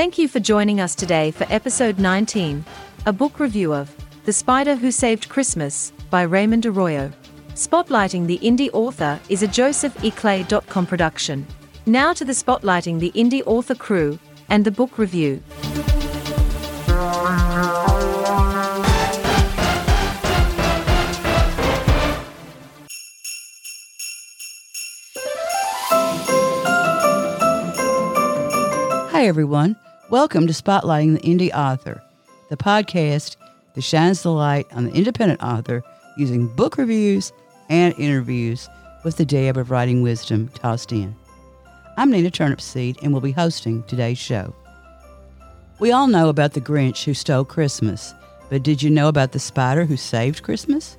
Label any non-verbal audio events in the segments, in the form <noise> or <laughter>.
Thank you for joining us today for episode 19, a book review of The Spider Who Saved Christmas by Raymond Arroyo. Spotlighting the indie author is a josepheclay.com production. Now to the Spotlighting the Indie Author crew and the book review. Hi, everyone. Welcome to Spotlighting the Indie Author, the podcast that shines the light on the independent author using book reviews and interviews with the dab of writing wisdom tossed in. I'm Nina Turnipseed and will be hosting today's show. We all know about the Grinch who stole Christmas, but did you know about the spider who saved Christmas?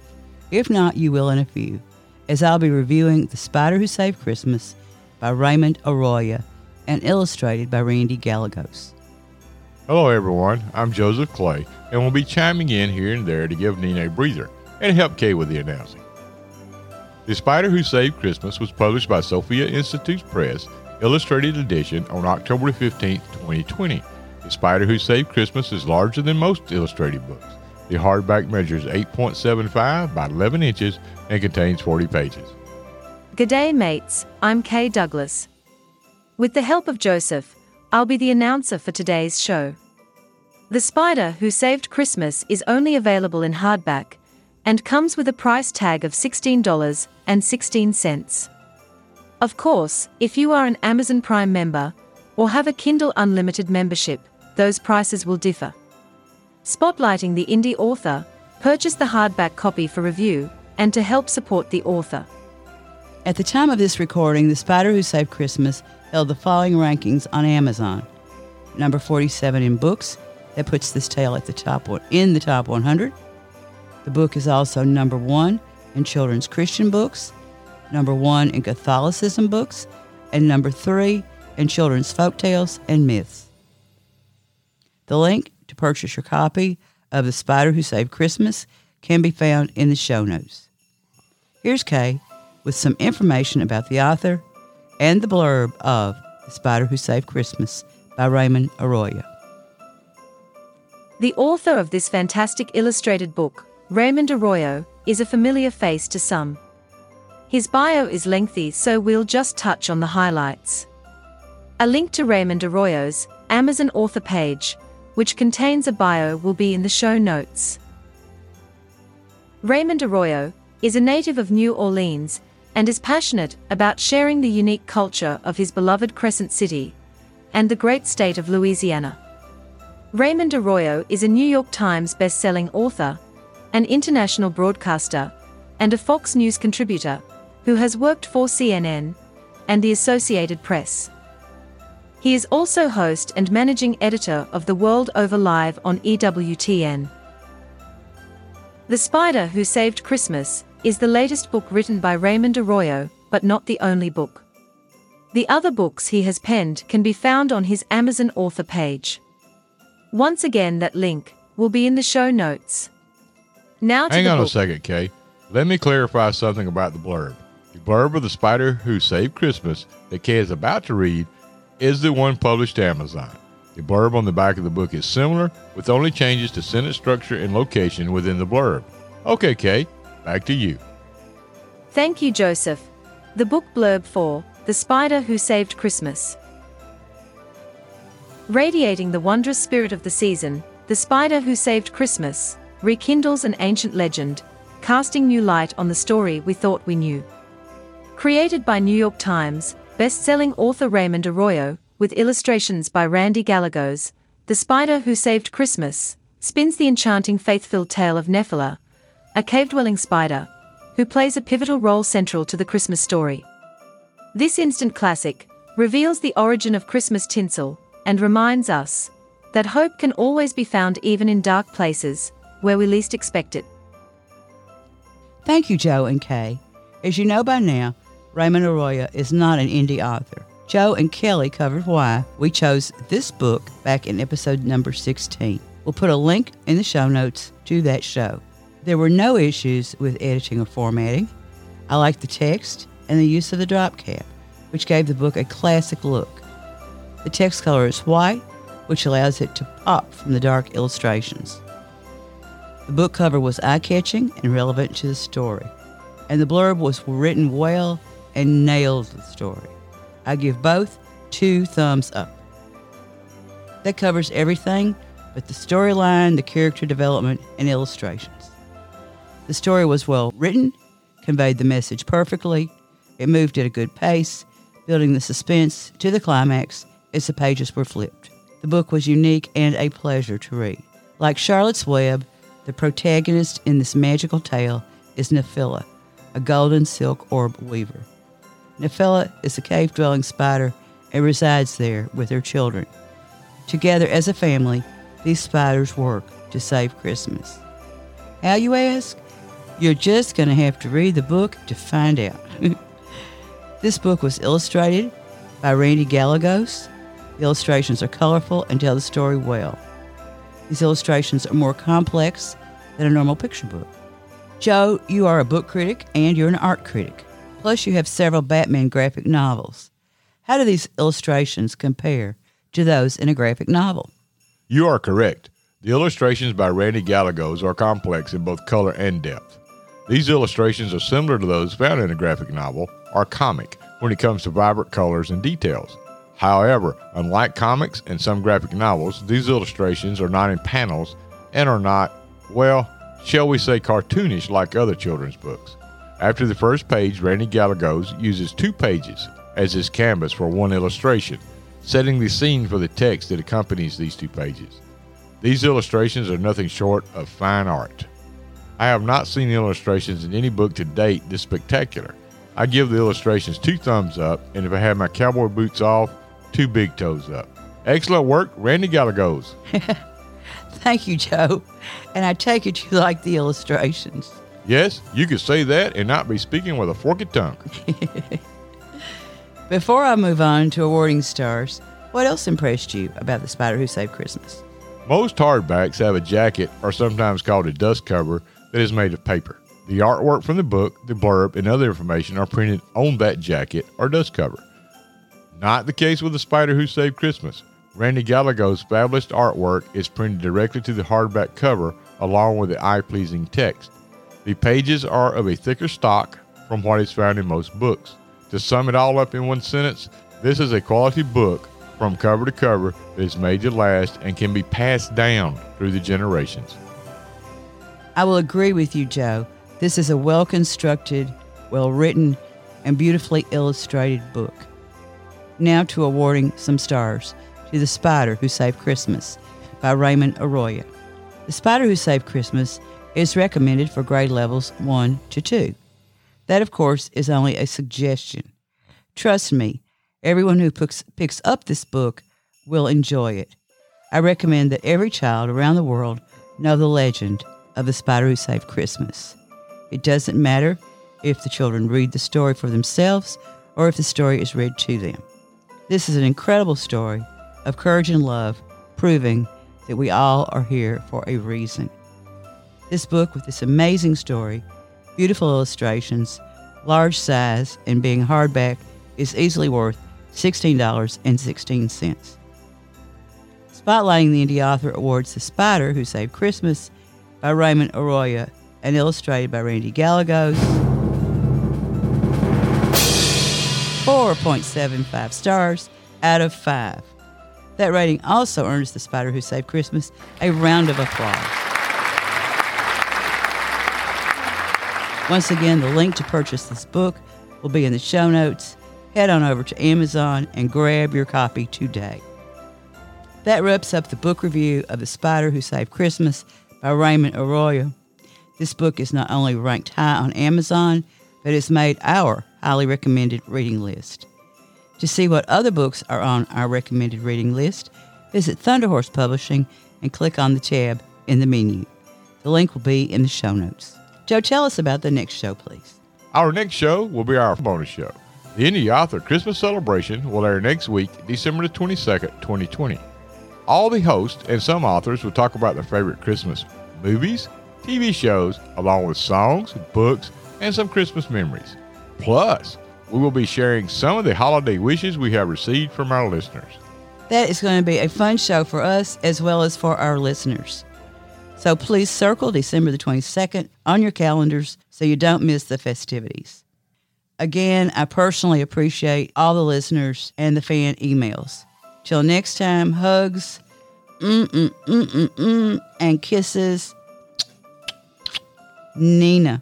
If not, you will in a few, as I'll be reviewing The Spider Who Saved Christmas by Raymond Arroyo and illustrated by Randy Gallegos. Hello, everyone. I'm Joseph Clay, and we'll be chiming in here and there to give Nina a breather and help Kay with the announcing. The Spider Who Saved Christmas was published by Sophia Institute Press, illustrated edition, on October 15, 2020. The Spider Who Saved Christmas is larger than most illustrated books. The hardback measures 8.75 by 11 inches and contains 40 pages. Good day, mates. I'm Kay Douglas. With the help of Joseph, I'll be the announcer for today's show. The Spider Who Saved Christmas is only available in hardback and comes with a price tag of $16.16. Of course, if you are an Amazon Prime member or have a Kindle Unlimited membership, those prices will differ. Spotlighting the indie author, purchase the hardback copy for review and to help support the author. At the time of this recording, The Spider Who Saved Christmas held the following rankings on Amazon. Number 47 in books, that puts this tale at the top one, in the top 100. The book is also number 1 in children's Christian books, number 1 in Catholicism books, and number 3 in children's folk tales and myths. The link to purchase your copy of The Spider Who Saved Christmas can be found in the show notes. Here's Kay with some information about the author and the blurb of The Spider Who Saved Christmas by Raymond Arroyo. The author of this fantastic illustrated book, Raymond Arroyo, is a familiar face to some. His bio is lengthy, so we'll just touch on the highlights. A link to Raymond Arroyo's Amazon author page, which contains a bio, will be in the show notes. Raymond Arroyo is a native of New Orleans and is passionate about sharing the unique culture of his beloved Crescent City and the great state of Louisiana. Raymond Arroyo is a New York Times best-selling author, an international broadcaster, and a Fox News contributor who has worked for CNN and the Associated Press. He is also host and managing editor of The World Over Live on EWTN. The Spider Who Saved Christmas is the latest book written by Raymond Arroyo, but not the only book. The other books he has penned can be found on his Amazon author page. Once again, that link will be in the show notes. Now to Hang on book. a second, Kay. Let me clarify something about the blurb. The blurb of The Spider Who Saved Christmas that Kay is about to read is the one published to Amazon. The blurb on the back of the book is similar, with only changes to sentence structure and location within the blurb. Okay, Kay, back to you. Thank you, Joseph. The book blurb for The Spider Who Saved Christmas. Radiating the wondrous spirit of the season, The Spider Who Saved Christmas rekindles an ancient legend, casting new light on the story we thought we knew. Created by New York Times, best-selling author Raymond Arroyo, with illustrations by Randy Gallegos, The Spider Who Saved Christmas spins the enchanting faith-filled tale of Nephila, a cave-dwelling spider, who plays a pivotal role central to the Christmas story. This instant classic reveals the origin of Christmas tinsel and reminds us that hope can always be found even in dark places where we least expect it. Thank you, Joe and Kay. As you know by now, Raymond Arroyo is not an indie author. Joe and Kelly covered why we chose this book back in episode number 16. We'll put a link in the show notes to that show. There were no issues with editing or formatting. I liked the text and the use of the drop cap, which gave the book a classic look. The text color is white which allows it to pop from the dark illustrations. The book cover was eye catching and relevant to the story, and the blurb was written well and nailed the story. I give both two thumbs up. That covers everything but the storyline, the character development, and illustrations. The story was well written, conveyed the message perfectly, it moved at a good pace, building the suspense to the climax as the pages were flipped. The book was unique and a pleasure to read. Like Charlotte's Web, the protagonist in this magical tale is Nephila, a golden silk orb weaver. Nephila is a cave dwelling spider and resides there with her children. Together as a family, these spiders work to save Christmas. How, you ask? You're just going to have to read the book to find out. <laughs> this book was illustrated by Randy Gallegos. The illustrations are colorful and tell the story well. These illustrations are more complex than a normal picture book. Joe, you are a book critic and you're an art critic. Plus, you have several Batman graphic novels. How do these illustrations compare to those in a graphic novel? You are correct. The illustrations by Randy Gallegos are complex in both color and depth. These illustrations are similar to those found in a graphic novel or comic when it comes to vibrant colors and details. However, unlike comics and some graphic novels, these illustrations are not in panels and are not, well, shall we say cartoonish like other children's books. After the first page, Randy Gallegos uses two pages as his canvas for one illustration, setting the scene for the text that accompanies these two pages. These illustrations are nothing short of fine art. I have not seen illustrations in any book to date this spectacular. I give the illustrations two thumbs up, and if I have my cowboy boots off, two big toes up. Excellent work, Randy Gallegos. <laughs> Thank you, Joe. And I take it you like the illustrations. Yes, you could say that and not be speaking with a forked tongue. <laughs> Before I move on to awarding stars, what else impressed you about The Spider Who Saved Christmas? Most hardbacks have a jacket, or sometimes called a dust cover, that is made of paper. The artwork from the book, the blurb, and other information are printed on that jacket or dust cover. Not the case with The Spider Who Saved Christmas. Randy Gallegos' fabulous artwork is printed directly to the hardback cover along with the eye pleasing text. The pages are of a thicker stock from what is found in most books. To sum it all up in one sentence, this is a quality book from cover to cover that is made to last and can be passed down through the generations. I will agree with you, Joe. This is a well constructed, well written, and beautifully illustrated book. Now to awarding some stars to The Spider Who Saved Christmas by Raymond Arroyo. The Spider Who Saved Christmas is recommended for grade levels 1 to 2. That, of course, is only a suggestion. Trust me, everyone who picks, picks up this book will enjoy it. I recommend that every child around the world know the legend of the spider who saved Christmas. It doesn't matter if the children read the story for themselves or if the story is read to them. This is an incredible story of courage and love, proving that we all are here for a reason. This book, with this amazing story, beautiful illustrations, large size, and being hardback, is easily worth $16.16. Spotlighting the Indie Author Awards The Spider Who Saved Christmas by Raymond Arroyo and illustrated by Randy Gallegos. 4.75 stars out of 5. That rating also earns The Spider Who Saved Christmas a round of applause. Once again, the link to purchase this book will be in the show notes. Head on over to Amazon and grab your copy today. That wraps up the book review of The Spider Who Saved Christmas by Raymond Arroyo. This book is not only ranked high on Amazon, but it's made our highly recommended reading list. To see what other books are on our recommended reading list, visit Thunderhorse Publishing and click on the tab in the menu. The link will be in the show notes. Joe, tell us about the next show, please. Our next show will be our bonus show. The Indie Author Christmas Celebration will air next week, December the 22nd, 2020. All the hosts and some authors will talk about their favorite Christmas movies, TV shows, along with songs, books, and some Christmas memories. Plus, we will be sharing some of the holiday wishes we have received from our listeners. That is going to be a fun show for us as well as for our listeners. So please circle December the 22nd on your calendars so you don't miss the festivities. Again, I personally appreciate all the listeners and the fan emails. Till next time, hugs, mm mm mm and kisses. Nina.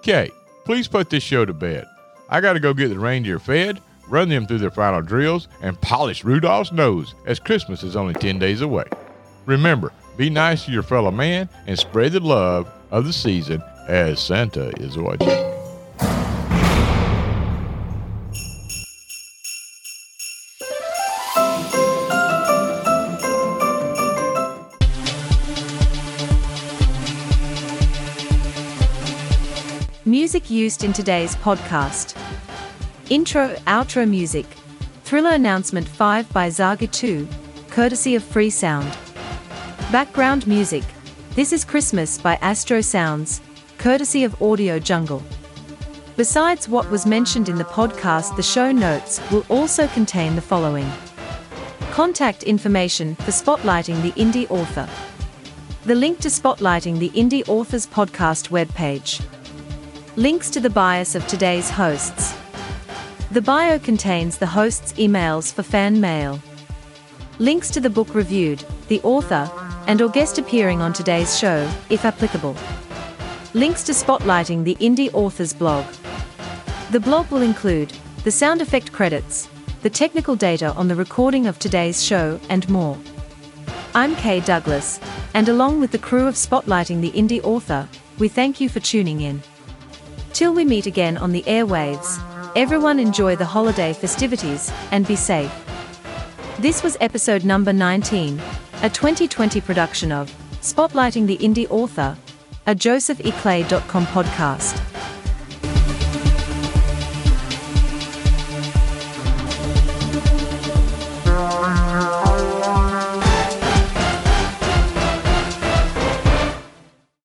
Kay, please put this show to bed. I got to go get the reindeer fed, run them through their final drills, and polish Rudolph's nose as Christmas is only 10 days away. Remember, be nice to your fellow man and spread the love of the season as Santa is watching. Music used in today's podcast. Intro, outro music. Thriller Announcement 5 by Zaga 2, courtesy of Free Sound. Background music. This is Christmas by Astro Sounds, courtesy of Audio Jungle. Besides what was mentioned in the podcast, the show notes will also contain the following Contact information for spotlighting the indie author. The link to spotlighting the indie author's podcast webpage. Links to the bios of today's hosts. The bio contains the host's emails for fan mail. Links to the book reviewed, the author, and or guest appearing on today's show, if applicable. Links to spotlighting the indie author's blog. The blog will include the sound effect credits, the technical data on the recording of today's show, and more. I'm Kay Douglas, and along with the crew of Spotlighting the Indie Author, we thank you for tuning in. Till we meet again on the airwaves, everyone enjoy the holiday festivities and be safe. This was episode number 19, a 2020 production of Spotlighting the Indie Author, a josepheclay.com podcast.